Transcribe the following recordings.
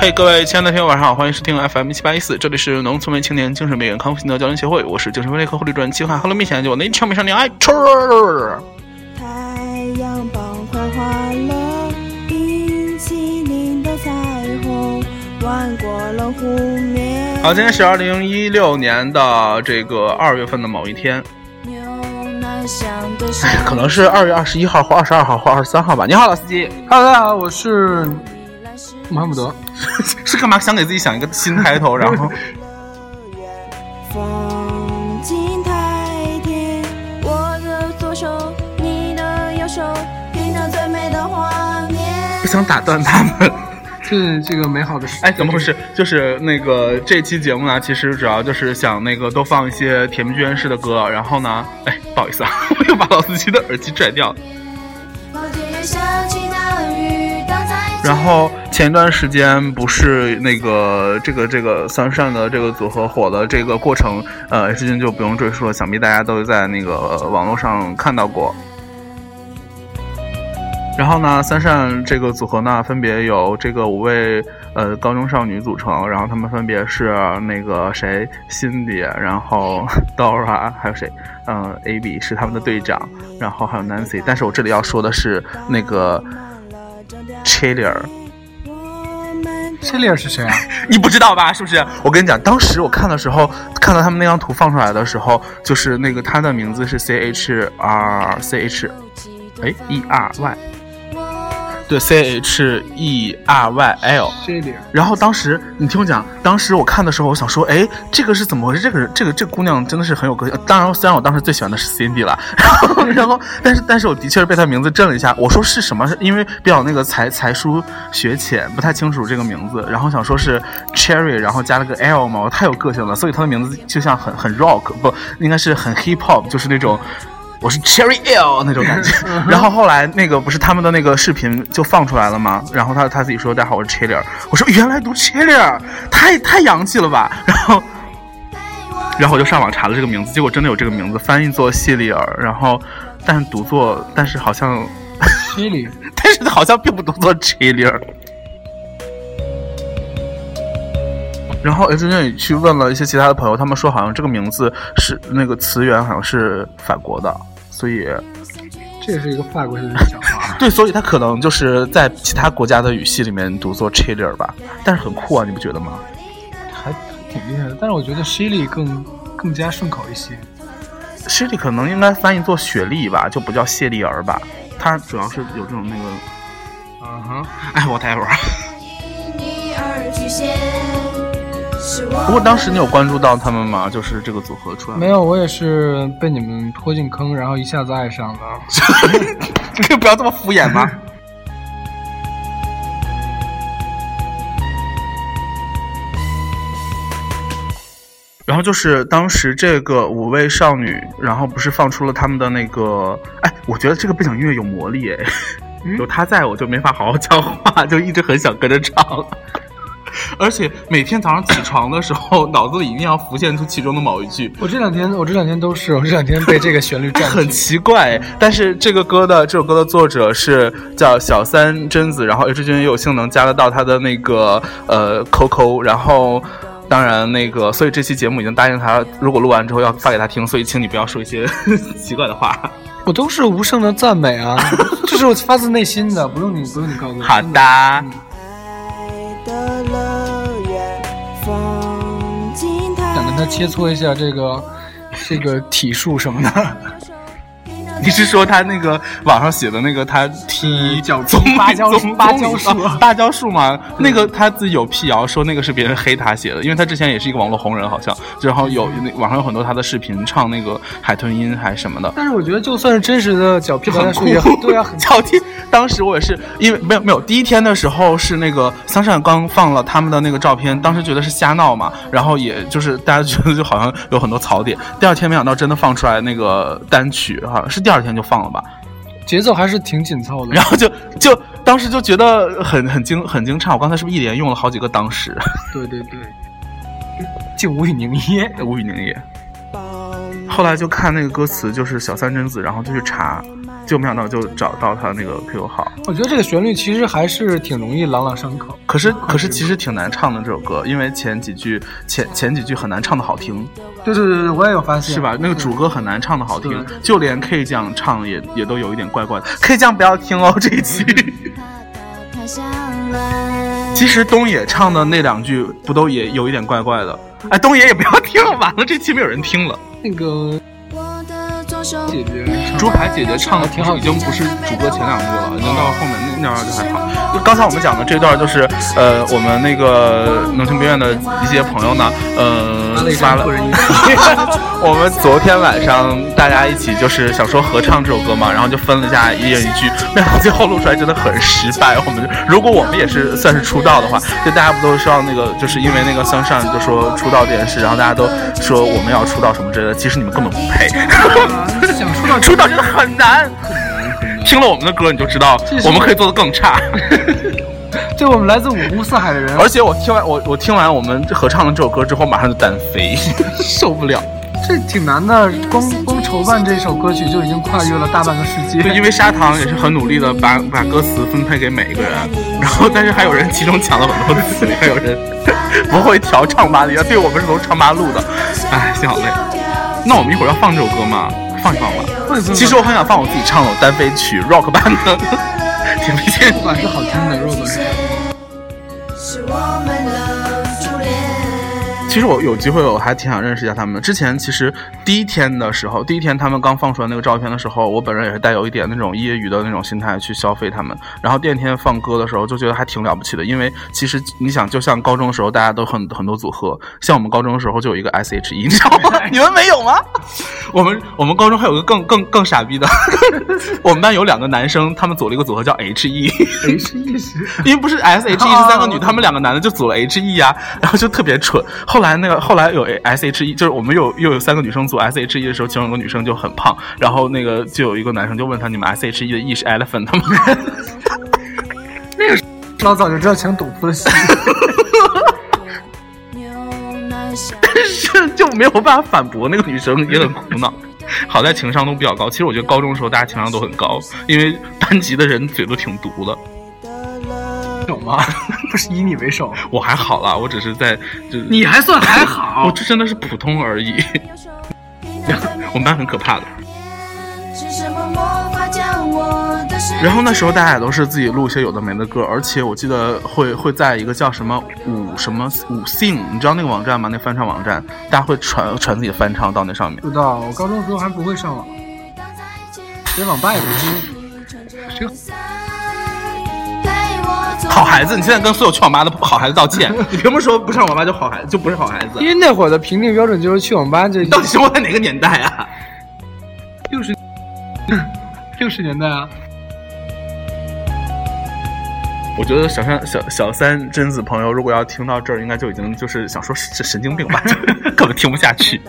嘿，各位亲爱的听友，晚上好，欢迎收听 FM 一七八一四，这里是农村为青年精神病院康复心得交流协会，我是精神分裂科护理主任齐汉，哈喽，面前就我那俏美少女爱春儿。太阳棒快化了，冰淇淋的彩虹弯过了湖面。好，今天是二零一六年的这个二月份的某一天，牛奶香的哎，可能是二月二十一号或二十二号或二十三号吧。你好，老司机，Hello，大家好，我是穆罕默德。是干嘛想给自己想一个新开头，然后风景太甜，我的左手，你的右手，品尝最美的画面不。想打断他们。是这个美好的事，哎，怎么回事？就是那个这期节目呢，其实主要就是想那个多放一些甜蜜剧院式的歌，然后呢，哎，不好意思啊，我又把老司机的耳机拽掉了。然后前一段时间不是那个这个这个 Sunshine 的这个组合火的这个过程，呃，事情就不用赘述了，想必大家都在那个网络上看到过。然后呢，三善这个组合呢，分别有这个五位呃高中少女组成，然后她们分别是那个谁辛迪然后 Dora，还有谁，嗯、a b 是他们的队长，然后还有 Nancy。但是我这里要说的是那个 Chiller，我们谢丽尔是谁啊？你不知道吧？是不是？我跟你讲，当时我看的时候，看到他们那张图放出来的时候，就是那个他的名字是 C H R C H，哎 E R Y，对 C H E R Y L。谢丽尔，然后当时你听我讲，当时我看的时候，我想说，哎，这个是怎么回事？这个人，这个这个姑娘真的是很有个性。当然，虽然我当时最喜欢的是 Cindy 了，然后然后，但是但是我的确是被她名字震了一下。我说是什么？是因为比较那个才才疏学浅，不太清楚这个名字，然后想说是 Cherry，然后加了个 L 嘛，我太有个性了，所以她的名字就像很很 rock，不应该是很 hip hop，就是那种。我是 Cherry L 那种感觉，然后后来那个不是他们的那个视频就放出来了吗？然后他他自己说大家好，我是 Chiller，我说原来读 Chiller，太太洋气了吧？然后然后我就上网查了这个名字，结果真的有这个名字，翻译作谢丽尔，然后但是读作，但是好像，谢丽，但是好像并不读作 Chiller。然后 H 君也去问了一些其他的朋友，他们说好像这个名字是那个词源好像是法国的，所以这也是一个法国人的想法。对，所以他可能就是在其他国家的语系里面读作 chiller 吧，但是很酷啊，你不觉得吗？还挺厉害的，但是我觉得 Shelly 更更加顺口一些。s h i l y 可能应该翻译做雪莉吧，就不叫谢丽儿吧。它主要是有这种那个，嗯哼，哎，whatever。你而局限，是我不过当时你有关注到他们吗？就是这个组合出来，没有，我也是被你们拖进坑，然后一下子爱上了。你可以不要这么敷衍吗？然后就是当时这个五位少女，然后不是放出了他们的那个，哎，我觉得这个背景音乐有魔力哎，有他在我就没法好好讲话，就一直很想跟着唱。而且每天早上起床的时候，脑子里一定要浮现出其中的某一句，我这两天，我这两天都是，我这两天被这个旋律占 很。奇怪，但是这个歌的这首歌的作者是叫小三贞子，然后 H 君也有幸能加得到他的那个呃 QQ，然后当然那个，所以这期节目已经答应他，如果录完之后要发给他听，所以请你不要说一些 奇怪的话。我都是无声的赞美啊，这是我发自内心的，不用你不用你告诉我。好的，爱的乐园，风景太想跟他切磋一下这个这个体术什么的。你是说他那个网上写的那个他踢脚棕芭蕉棕芭蕉树 芭蕉树吗？那个他自己有辟谣说那个是别人黑他写的，因为他之前也是一个网络红人，好像，然后有那网上有很多他的视频唱那个海豚音还是什么的。但是我觉得，就算是真实的脚屁芭蕉树也酷很对啊，很脚踢。当时我也是 因为没有没有第一天的时候是那个桑善刚放了他们的那个照片，当时觉得是瞎闹嘛，然后也就是大家觉得就好像有很多槽点。第二天没想到真的放出来那个单曲，好像是第二天就放了吧。节奏还是挺紧凑的。然后就就当时就觉得很很惊很惊诧，我刚才是不是一连用了好几个当时？对对对，就无语凝噎。无语凝噎。后来就看那个歌词，就是小三贞子，然后就去查，就没想到就找到他那个 QQ 号。我觉得这个旋律其实还是挺容易朗朗上口。可是可是其实挺难唱的这首歌，因为前几句前前几句很难唱的好听，对对对对，我也有发现，是吧？那个主歌很难唱的好听，就连 K 酱唱也也都有一点怪怪的。K 酱不要听哦 这一期。其实东野唱的那两句不都也有一点怪怪的？哎，东野也不要听了，完了这期没有人听了。那个我的左手姐姐唱猪排姐姐唱的挺好，已经不是主歌前两句了，已经到后面那那段就还好。就刚才我们讲的这段，就是呃，我们那个能情别院的一些朋友呢，呃，发了个人 我们昨天晚上大家一起就是想说合唱这首歌嘛，然后就分了一下一人一句，没想到最后录出来真的很失败。我们就如果我们也是算是出道的话，就大家不都是要那个，就是因为那个向善就说出道这件事，然后大家都说我们要出道什么之类的，其实你们根本不配。想出道 出道真的很难。听了我们的歌，你就知道我们可以做的更差。对我们来自五湖四海的人，而且我听完我我听完我们合唱了这首歌之后，马上就单飞，受不了。这挺难的，光光筹办这首歌曲就已经跨越了大半个世纪。就因为砂糖也是很努力的把把歌词分配给每一个人，然后 但是还有人其中抢了很多词，还有人 不会调唱吧里，对我们是从唱吧录的，哎，心好累。那我们一会儿要放这首歌吗？放一放吧。其实我很想放我自己唱的单飞曲 rock 版的，挺没劲。不管是好听的 rock 是我们的。其实我有机会，我还挺想认识一下他们的。之前其实第一天的时候，第一天他们刚放出来那个照片的时候，我本人也是带有一点那种业余的那种心态去消费他们。然后第二天放歌的时候，就觉得还挺了不起的，因为其实你想，就像高中的时候，大家都很很多组合，像我们高中的时候就有一个 S.H.E，你知道吗？你们没有吗？我们我们高中还有个更更更傻逼的，我们班有两个男生，他们组了一个组合叫 H.E。H E 是因为不是 S H E 是三个女，他们两个男的就组了 H E 呀，然后就特别蠢。后来那个后来有 S H E，就是我们有又有三个女生组 S H E 的时候，其中有个女生就很胖，然后那个就有一个男生就问她，你们 S H E 的 E 是 elephant 吗？那个老早就知道抢赌夫的戏。就没有办法反驳那个女生，也很苦恼。好在情商都比较高，其实我觉得高中的时候大家情商都很高，因为班级的人嘴都挺毒的。有吗？不是以你为首，我还好啦，我只是在就你还算还好 我。这真的是普通而已。我们班很可怕的。然后那时候大家也都是自己录一些有的没的歌，而且我记得会会在一个叫什么五什么五 sing，你知道那个网站吗？那翻唱网站，大家会传传自己的翻唱到那上面。不知道，我高中的时候还不会上网，连网吧也不去。谁陪我走好孩子，你现在跟所有去网吧的好孩子道歉，你凭什么说不上网吧就好孩子就不是好孩子因？为那会儿的评定标准就是去网吧就你到底生活在哪个年代啊？六十六十年代啊。我觉得小三小小三贞子朋友如果要听到这儿，应该就已经就是想说是神经病吧，根本听不下去。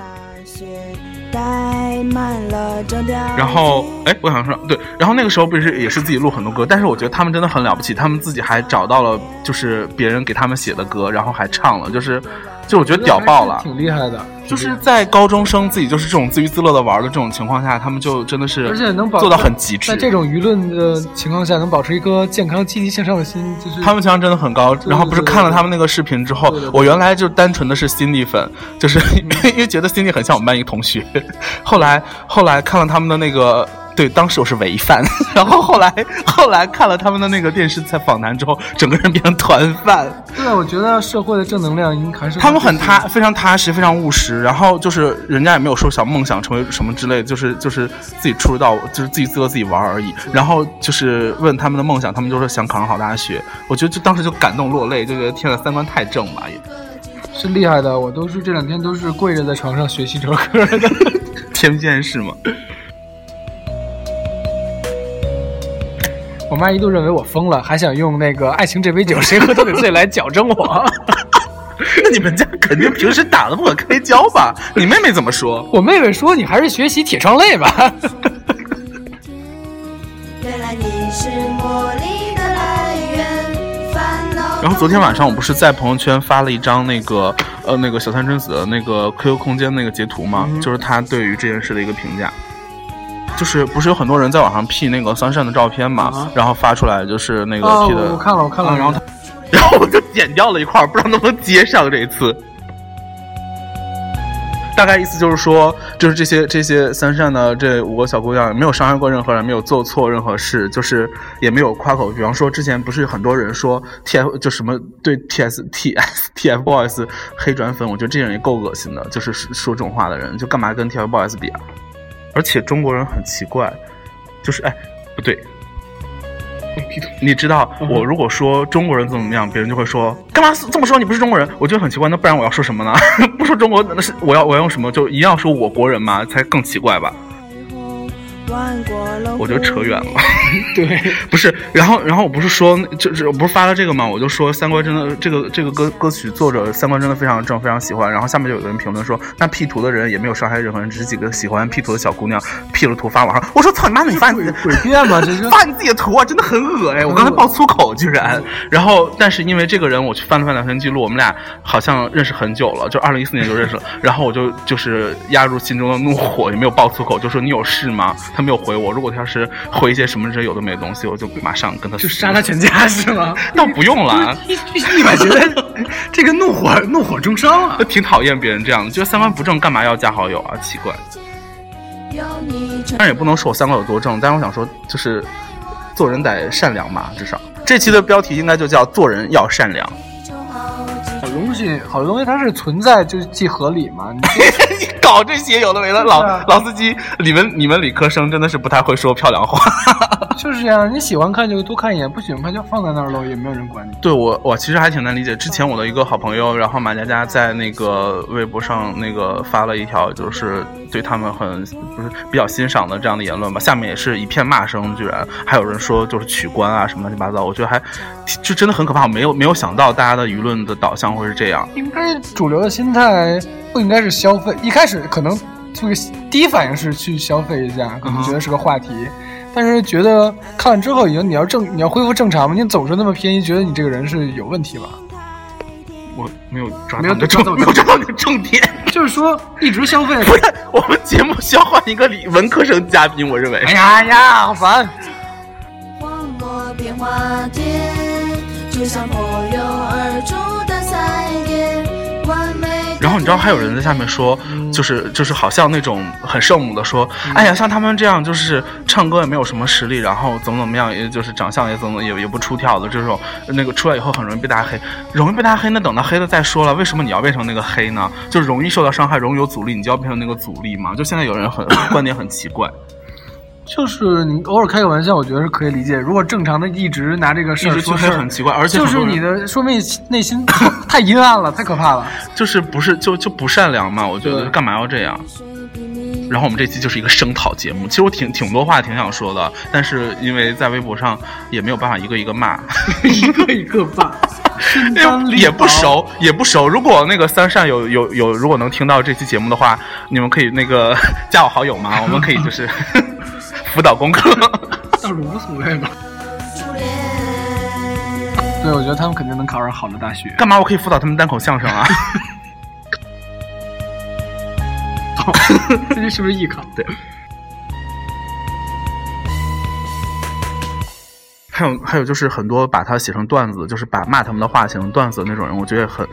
然后，哎，我想说，对，然后那个时候不是也是自己录很多歌，但是我觉得他们真的很了不起，他们自己还找到了就是别人给他们写的歌，然后还唱了，就是，就我觉得屌爆了。挺厉害的。就是在高中生自己就是这种自娱自乐的玩的这种情况下，他们就真的是而且能做到很极致在。这种舆论的情况下，能保持一颗健康、积极向上的心，就是他们情商真的很高，然后不是看了他们那个视频之后我原来就单纯的是 Cindy 粉，就是因为觉得 Cindy 很像我们班一个同学，后来后来看了他们的那个。对，当时我是违犯，然后后来后来看了他们的那个电视采访谈之后，整个人变成团饭。对，我觉得社会的正能量应还是他们很踏，非常踏实，非常务实。然后就是人家也没有说想梦想成为什么之类的，就是就是自己出道，就是自己自个自己玩而已。然后就是问他们的梦想，他们就说想考上好大学。我觉得就当时就感动落泪，就觉得天呐，三观太正了也。是厉害的。我都是这两天都是跪着在床上学习这首歌的。天见是吗？我妈一度认为我疯了，还想用那个《爱情这杯酒，谁喝都得醉》来矫正我。那你们家肯定平时打得不可开交吧？你妹妹怎么说？我妹妹说：“你还是学习铁窗泪吧。原来你是魔力的来源，烦恼。然后昨天晚上我不是在朋友圈发了一张那个呃那个小三贞子的那个 QQ 空间那个截图吗？嗯就是他对于这件事的一个评价。就是不是有很多人在网上 P 那个 Sunshine 的照片嘛，啊然后发出来就是那个哦 P 的，我看了我看了啊然后他，然后我就剪掉了一块，不知道能不能接上这一次。大概意思就是说，就是这些这些三善的这五个小姑娘没有伤害过任何人，没有做错任何事，就是也没有夸口。比方说，之前不是很多人说 T F 就什么对 T S T S T F Boys 黑转粉，我觉得这人也够恶心的，就是说这种话的人，就干嘛跟 T F Boys 比啊？而且中国人很奇怪，就是哎，不对，你知道，我如果说中国人怎么怎么样，别人就会说干嘛这么说？你不是中国人？我觉得很奇怪。那不然我要说什么呢？不说中国，那是我要我要用什么？就一定要说我国人吗？才更奇怪吧？我就扯远了。对，不是，然后然后我不是说，就是我不是发了这个嘛，我就说三观真的这个这个歌歌曲作者三观真的非常正，非常喜欢。然后下面就有个人评论说，那 P 图的人也没有伤害任何人，只是几个喜欢 P 图的小姑娘 P 了图发网上。我说操你妈的，你发你自己诡辩嘛，这是发你自己的图啊，真的很恶哎！我刚才爆粗口居然，然后但是因为这个人，我去翻了翻聊天记录，我们俩好像认识很久了，就二零一四年就认识了。然后我就就是压住心中的怒火，也没有爆粗口，就说你有事吗？他没有回我。如果他要是回一些什么这有的没的东西，我就马上跟他就杀他全家是吗？倒不用了，立马觉得这个怒火怒火中烧啊！挺讨厌别人这样的，觉得三观不正，干嘛要加好友啊？奇怪。有你当然也不能说我三观有多正，但是我想说，就是做人得善良嘛，至少这期的标题应该就叫“做人要善良”。就好多东西，它是存在就既合理嘛。你 你搞这些有的没的，老、啊老司机，你们你们理科生真的是不太会说漂亮话。就是这样，你喜欢看就多看一眼，不喜欢看就放在那儿喽，也没有人管你。对我，我其实还挺难理解。之前我的一个好朋友，然后马佳佳在那个微博上那个发了一条，就是对他们很不是比较欣赏的这样的言论吧。下面也是一片骂声，居然还有人说就是取关啊什么乱七八糟。我觉得还就真的很可怕。我没有没有想到大家的舆论的导向会是这样。应该主流的心态不应该是消费，一开始可能这个第一反应是去消费一下，可能觉得是个话题，但是觉得看完之后已经你要正你要恢复正常嘛，你总是那么偏激，觉得你这个人是有问题吧？我没有抓没有到你的重，抓到没有抓到你的重点。就是说一直消费，不是，我们节目需要换一个理文科生嘉宾，我认为。哎呀哎呀，好烦！荒漠变化点，就像破蛹而出然后你知道还有人在下面说，就是就是好像那种很圣母的说，哎呀，像他们这样就是唱歌也没有什么实力，然后怎么怎么样，也就是长相也怎么也也不出挑的这种，那个出来以后很容易被大家黑，容易被大家黑，那等到黑了再说了，为什么你要变成那个黑呢？就容易受到伤害，容易有阻力，你就要变成那个阻力嘛？就现在有人很 观点很奇怪，就是你偶尔开个玩笑，我觉得是可以理解。如果正常的一直拿这个事儿说事儿很奇怪，而且就是你的说明内心 太阴暗了，太可怕了。就是不是就就不善良嘛？我觉得干嘛要这样？然后我们这期就是一个声讨节目，其实我挺挺多话挺想说的，但是因为在微博上也没有办法一个一个骂，一个一个骂，也不。熟，也不熟。如果那个三善有有有，如果能听到这期节目的话，你们可以那个 加我好友吗？我们可以就是辅导功课。倒是无所谓吧。对，我觉得他们肯定能考上好的大学。干嘛？我可以辅导他们单口相声啊？这是不是艺考？对，还有还有就是很多把他写成段子，就是把骂他们的话写成段子的那种人，我觉得很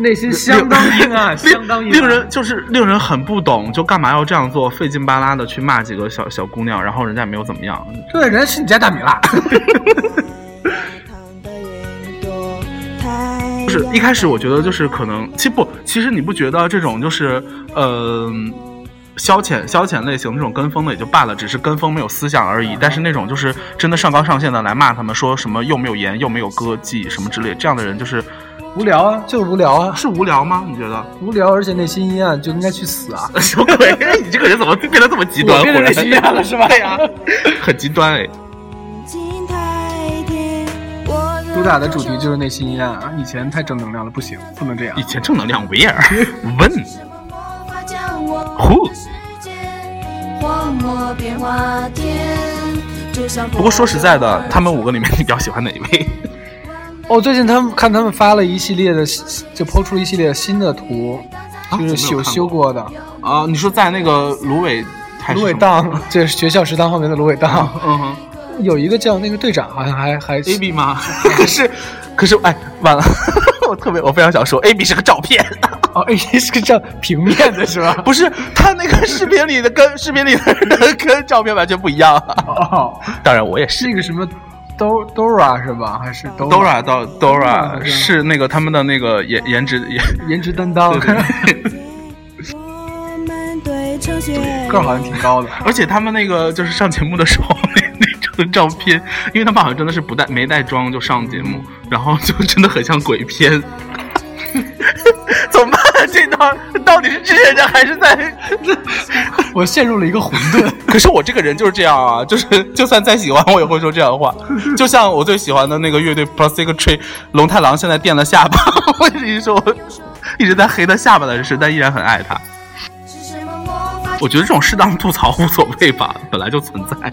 内心 相当阴暗，相当阴暗。令人就是令人很不懂，就干嘛要这样做，费劲巴拉的去骂几个小小姑娘，然后人家也没有怎么样。对，人家吃你家大米辣。糖的云朵，太就是一开始我觉得就是可能，其实不，其实你不觉得这种就是呃消遣消遣类型那种跟风的也就罢了，只是跟风没有思想而已。但是那种就是真的上纲上线的来骂他们，说什么又没有颜又没有歌技什么之类，这样的人就是无聊啊，就是无聊啊，是无聊吗？你觉得？无聊，而且内心阴暗，就应该去死啊！什么鬼？你这个人怎么变得这么极端？我变得忽然内心阴暗了是吧对呀、很极端哎。主打的主题就是内心阴暗啊！以前太正能量了，不行，不能这样以。前正能量 where when 魔法将我 who？世界，荒漠变化天，就像不过说实在的，他们五个里面你比较喜欢哪一位？哦，最近他们看他们发了一系列的，就抛出了一系列新的图，啊就是修修过的。啊，你说在那个芦苇芦苇，荡，就是学校食堂后面的芦苇荡，嗯哼有一个叫那个队长，好像还还，A B 吗？可是可是哎，完了，我特别我非常想说，A B 是个照片。是个这样平面的是吧？不是他那个视频里的跟视频里的人跟照片完全不一样。哦，当然我也是是。那个什么 Do Dora 是吧？还是 Dora 到 Dora 是是那个他们的那个颜颜值颜，颜值担当，个儿好像挺高的。而且他们那个就是上节目的时候那那张照片，因为他们好像真的是不带没带妆就上节目，然后就真的很像鬼片。这段到底是支持者还是在？我陷入了一个混沌。可是我这个人就是这样啊，就是就算再喜欢，我也会说这样的话。就像我最喜欢的那个乐队 Plastic Tree，龙太郎现在垫了下巴，我一直说我一直在黑他下巴的事，但依然很爱他。我觉得这种适当吐槽无所谓吧，本来就存在。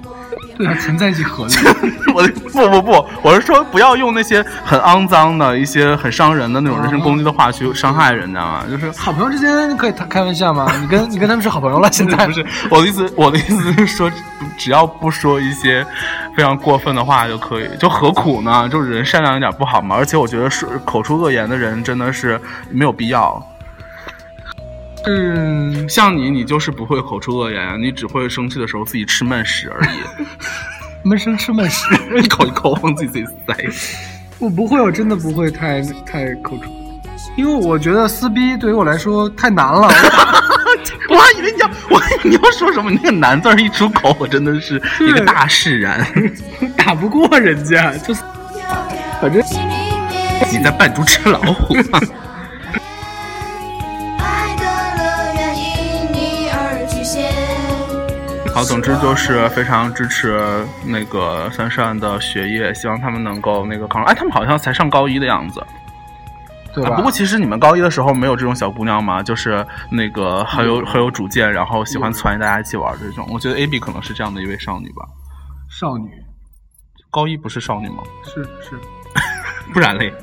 对，啊存在即合理。我的不不不，我是说不要用那些很肮脏的一些很伤人的那种人身攻击的话去伤害人家嘛，就是。好朋友之间可以开玩笑吗？你跟你跟他们是好朋友了，现在 不是我的意思，我的意思是说，只要不说一些非常过分的话就可以，就何苦呢？就是人善良一点不好吗？而且我觉得是口出恶言的人真的是没有必要。嗯，像你，你就是不会口出恶言，你只会生气的时候自己吃闷屎而已，闷声吃闷屎。一口一口往自己嘴里塞。我不会，我真的不会太太口出，因为我觉得撕逼对于我来说太难了。我还以为你要，我还以为你要说什么，你那个“难”字一出口，我真的是一个大释然。打不过人家，就是反正你在扮猪吃老虎总之就是非常支持那个珊珊的学业，希望他们能够那个考上。哎，他们好像才上高一的样子。对吧？啊不过其实你们高一的时候没有这种小姑娘嘛？就是那个很有很有主见，然后喜欢撺掇大家一起玩这种。我觉得 A B 可能是这样的一位少女吧。少女高一不是少女吗？是是，不然嘞。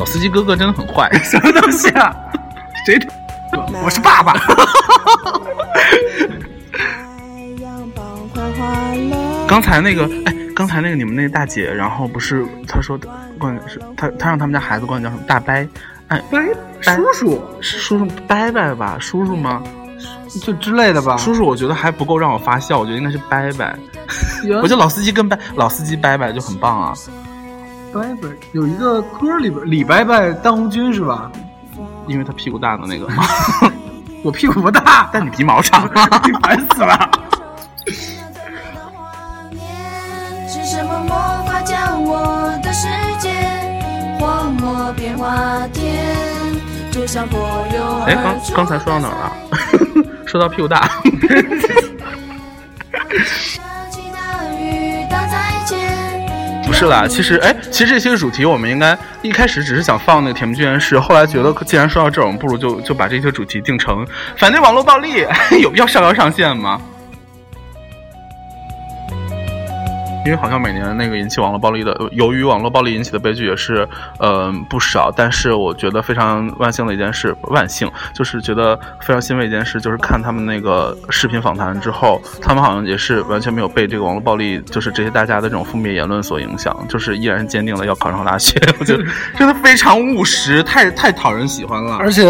老司机哥哥真的很坏，什么东西啊？谁？我是爸爸。刚才那个，哎，刚才那个你们那个大姐，然后不是她说的，管是她她让他们家孩子管你叫什么大伯，哎，伯叔叔是叔叔伯伯吧？叔叔吗？就之类的吧。叔叔我觉得还不够让我发笑，我觉得应该是伯伯。我觉得老司机跟伯老司机伯伯就很棒啊。拜拜有一个歌里边李伯伯当红军是吧？因为他屁股大的那个，我屁股不大，但你鼻毛长啊，烦死了。是什么魔法将我的世界荒漠变化天？就像破蛹哎，刚而出刚才说到哪儿了？说到屁股大是啦，其实哎，其实这些主题我们应该一开始只是想放那个《甜蜜剧院室》，后来觉得既然说到这儿，我们不如就就把这些主题定成反对网络暴力，有必要上纲上线吗？因为好像每年那个引起网络暴力的，由于网络暴力引起的悲剧也是，呃不少。但是我觉得非常万幸的一件事，万幸就是觉得非常欣慰一件事，就是看他们那个视频访谈之后，他们好像也是完全没有被这个网络暴力，就是这些大家的这种负面言论所影响，就是依然坚定了要考上大学。我觉得真的非常务实，太太讨人喜欢了。而且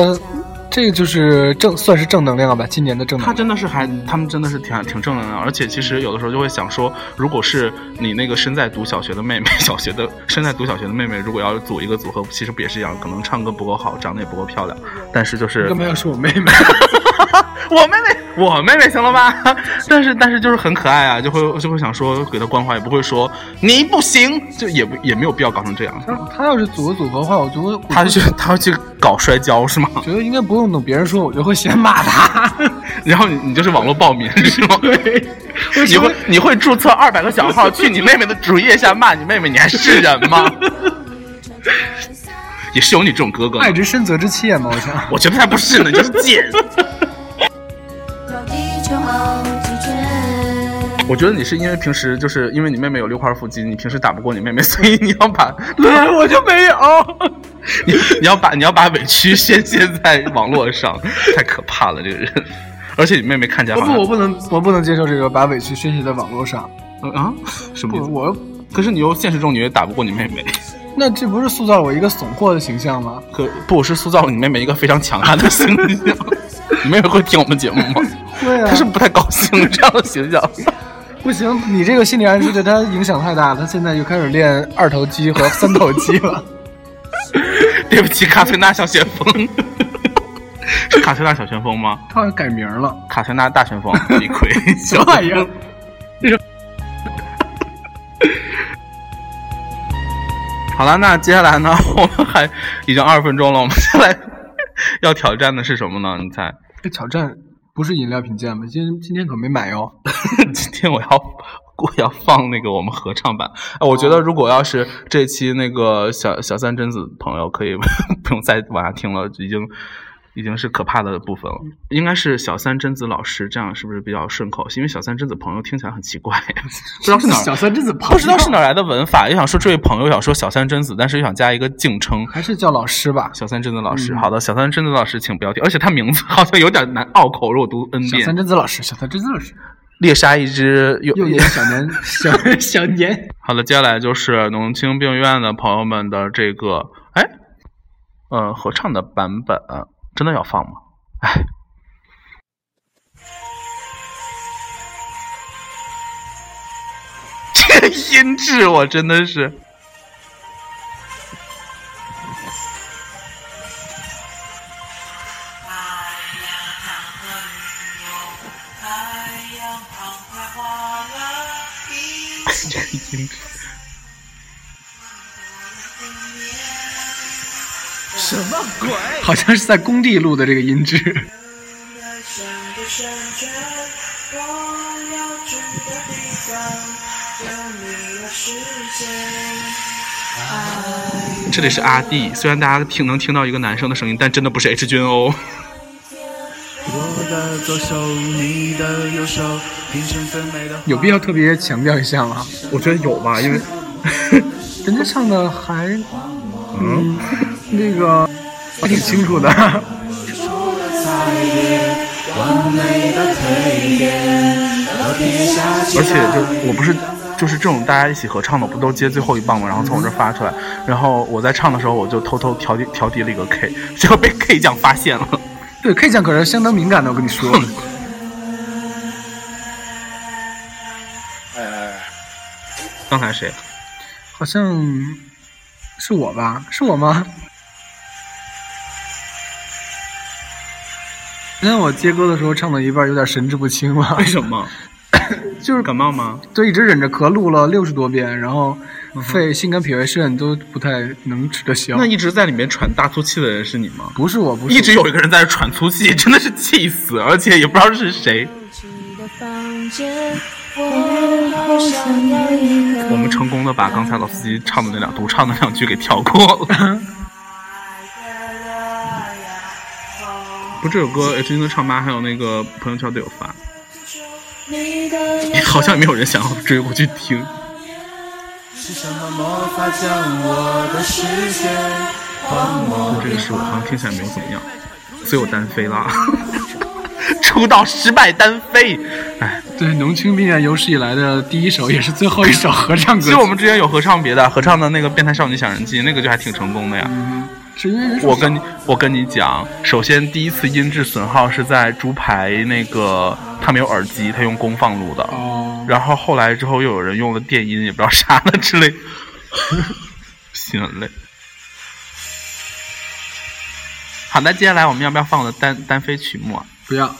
这个就是正算是正能量吧，今年的正能量他。真的是还，他们真的是挺挺正能量，而且其实有的时候就会想说，如果是你那个身在读小学的妹妹，小学的身在读小学的妹妹，如果要组一个组合，其实不也是一样，可能唱歌不够好，长得也不够漂亮，但是就是干嘛要说我妹妹？我妹妹，我妹妹行了吧？但是但是就是很可爱啊，就会就会想说给她关怀，也不会说你不行，就也不也没有必要搞成这样。他他要是组个组合的话，我觉得他去他要去搞摔跤是吗？我觉得应该不用等别人说，我就会先骂他。然后你你就是网络暴民是吗？对，你会你会注册二百个小号去你妹妹的主页下骂你妹妹，你还是人吗？也是有你这种哥哥的爱之深责之切嘛，我想。我觉得才不是呢，你就是贱。我觉得你是因为平时就是因为你妹妹有六块腹肌，你平时打不过你妹妹，所以你要把对，我就没有。你你要把你要把委屈宣泄在网络上，太可怕了这个人。而且你妹妹看起来我不，我不能，我不能接受这个把委屈宣泄在网络上。嗯啊什么意不，思？我可是你又现实中你也打不过你妹妹，那这不是塑造我一个怂货的形象吗？可不是塑造了你妹妹一个非常强悍的形象。你妹妹会听我们节目吗？对啊她是不太高兴这样的形象。不行，你这个心理暗示对他影响太大了。他现在又开始练二头肌和三头肌了。对不起，卡翠娜小旋风，是卡翠娜小旋风吗？他好像改名了。卡翠娜大旋风，李逵，什么玩意儿？好了，那接下来呢？我们还已经二十分钟了，我们接下来要挑战的是什么呢？你猜？这挑战不是饮料品鉴吗？今今天可没买哟。今天我要我要放那个我们合唱版。哎，我觉得如果要是这期那个小小三贞子朋友可以 不用再往下听了，已经已经是可怕的部分了。应该是小三贞子老师，这样是不是比较顺口？因为小三贞子朋友听起来很奇怪，不知道是哪儿小三贞子朋友不知道是哪儿来的文法，又想说这位朋友想说小三贞子，但是又想加一个敬称。还是叫老师吧。小三贞子老师，嗯好的，小三贞子老师，请不要听，而且他名字好像有点难拗口，如果读 n 遍小三。贞子老师，小三贞子老师，猎杀一只幼幼年小年小 小年。好的，接下来就是农青病院的朋友们的这个，哎，呃，合唱的版本，真的要放吗？哎，这音质我真的是，这个音质。好像是在工地录的这个音质。这里是阿弟，虽然大家听能听到一个男生的声音，但真的不是 H 君哦。我的左手，你的右手，平成分美的有必要特别强调一下吗？我觉得有吧，因为 人家唱的还，嗯，那个还挺清楚的。而且就我不是就是这种大家一起合唱的，我不都接最后一棒吗？然后从我这儿发出来，然后我在唱的时候，我就偷偷调低调低了一个 K，结果被 K 酱发现了。对，K 酱可是相当敏感的，我跟你说。刚才谁？好像是我吧？是我吗？今天我接歌的时候唱到一半，有点神志不清了为，什么？就是感冒吗？就一直忍着咳，录了六十多遍，然后肺、心肝脾胃肾都不太能吃得消。那一直在里面喘大粗气的人是你吗？不是我，不是一直有一个人在这喘粗气，真的是气死，而且也不知道是谁。我们成功的把刚才老司机唱的那两独唱的两句给跳过了。不，这首歌 H 君的唱吧还有那个朋友圈都有发，好像也没有人想要追过去听。是什么魔法将我的视线荒漠这个是我好像听起来没有怎么样，所以我单飞了。出道失败单飞，哎，对农青病院有史以来的第一首，也是最后一首合唱歌曲。其实我们之前有合唱别的，合唱的那个《变态少女小人记》，那个就还挺成功的呀。是因为人我跟你我跟你讲，首先第一次音质损耗是在猪排那个他没有耳机，他用功放录的，哦，然后后来之后又有人用了电音，也不知道啥的之类，心很累。好，那接下来我们要不要放我的单单飞曲目啊？不要。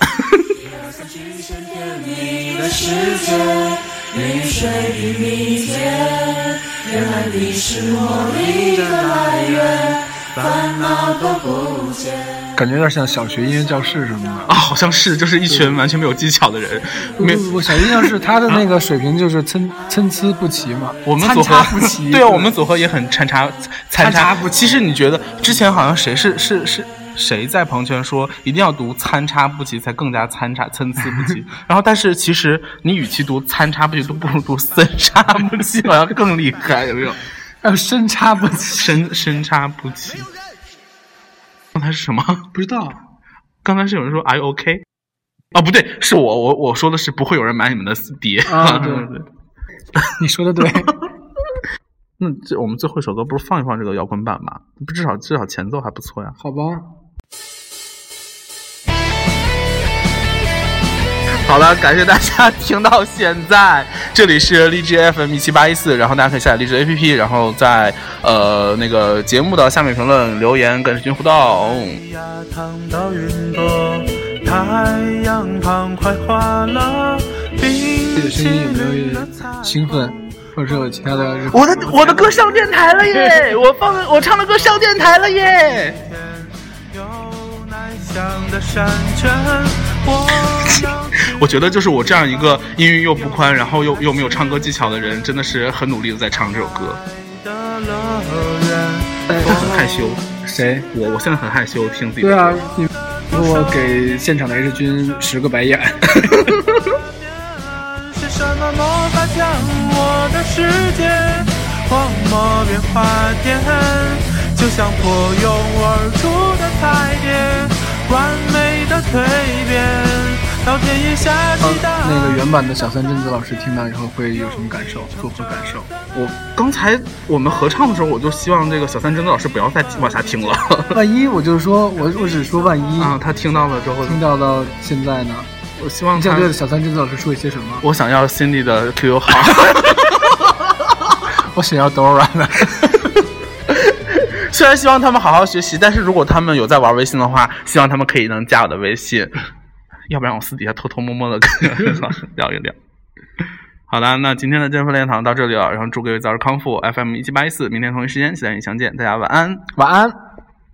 烦恼都不见。感觉有点像小学音乐教室什么的。啊，好像是，就是一群完全没有技巧的人，没不不不，小音乐教室他的那个水平就是参 参差不齐嘛。我们参组合差不齐。对啊，我们组合也很参差参参差不齐其实你觉得之前好像谁是是是谁在朋友圈说一定要读参差不齐才更加参差参差不齐？然后但是其实你与其读参差不齐，都不如读参差不齐，好像更厉害，有没有？还有深差不齐，深深差不齐。刚才是什么？不知道。刚才是有人说 “Are you OK”？哦，不对，是我我我说的是不会有人买你们的碟。啊 对对对，你说的对。那这我们最后一首歌不是放一放这个摇滚版吗？不至少至少前奏还不错呀。好吧，好了，感谢大家听到现在，这里是荔枝 FM 一七八一四，然后大家可以下载荔枝 APP，然后在呃那个节目的下面评论留言跟世军互动。呀，烫到云朵，太阳旁快化了，冰这个声音有没有淇淋的点彩兴奋，或者是有其他的？我的我的歌上电台了耶！我放的我唱的歌上电台了耶！有奶香的山泉，我要我觉得就是我这样一个音域又不宽，然后又又没有唱歌技巧的人，真的是很努力的在唱这首歌。的乐园。我很害羞，谁？我我现在很害羞听自己的对啊歌。，你如果给现场的 H 君十个白眼，是什么魔法将我的世界荒漠变花田？就像破蛹而出的彩蝶，完美的蜕变。那个原版的小三贞子老师听到以后会有什么感受？作何感受？我刚才我们合唱的时候，我就希望这个小三贞子老师不要再往下听了。万一我就是说，我我只是说万一啊，他听到了之后，听到到现在呢？我希望想对小三贞子老师说一些什么？我想要 Cindy 的 QQ 号。我想要 Dora 的。虽然希望他们好好学习，但是如果他们有在玩微信的话，希望他们可以能加我的微信，要不然我私底下偷偷摸摸的跟老 师聊一聊。好的，那今天的健身练堂到这里了，然后祝各位早日康复。FM 一七八一四，明天同一时间期待与你相见，大家晚安。晚安。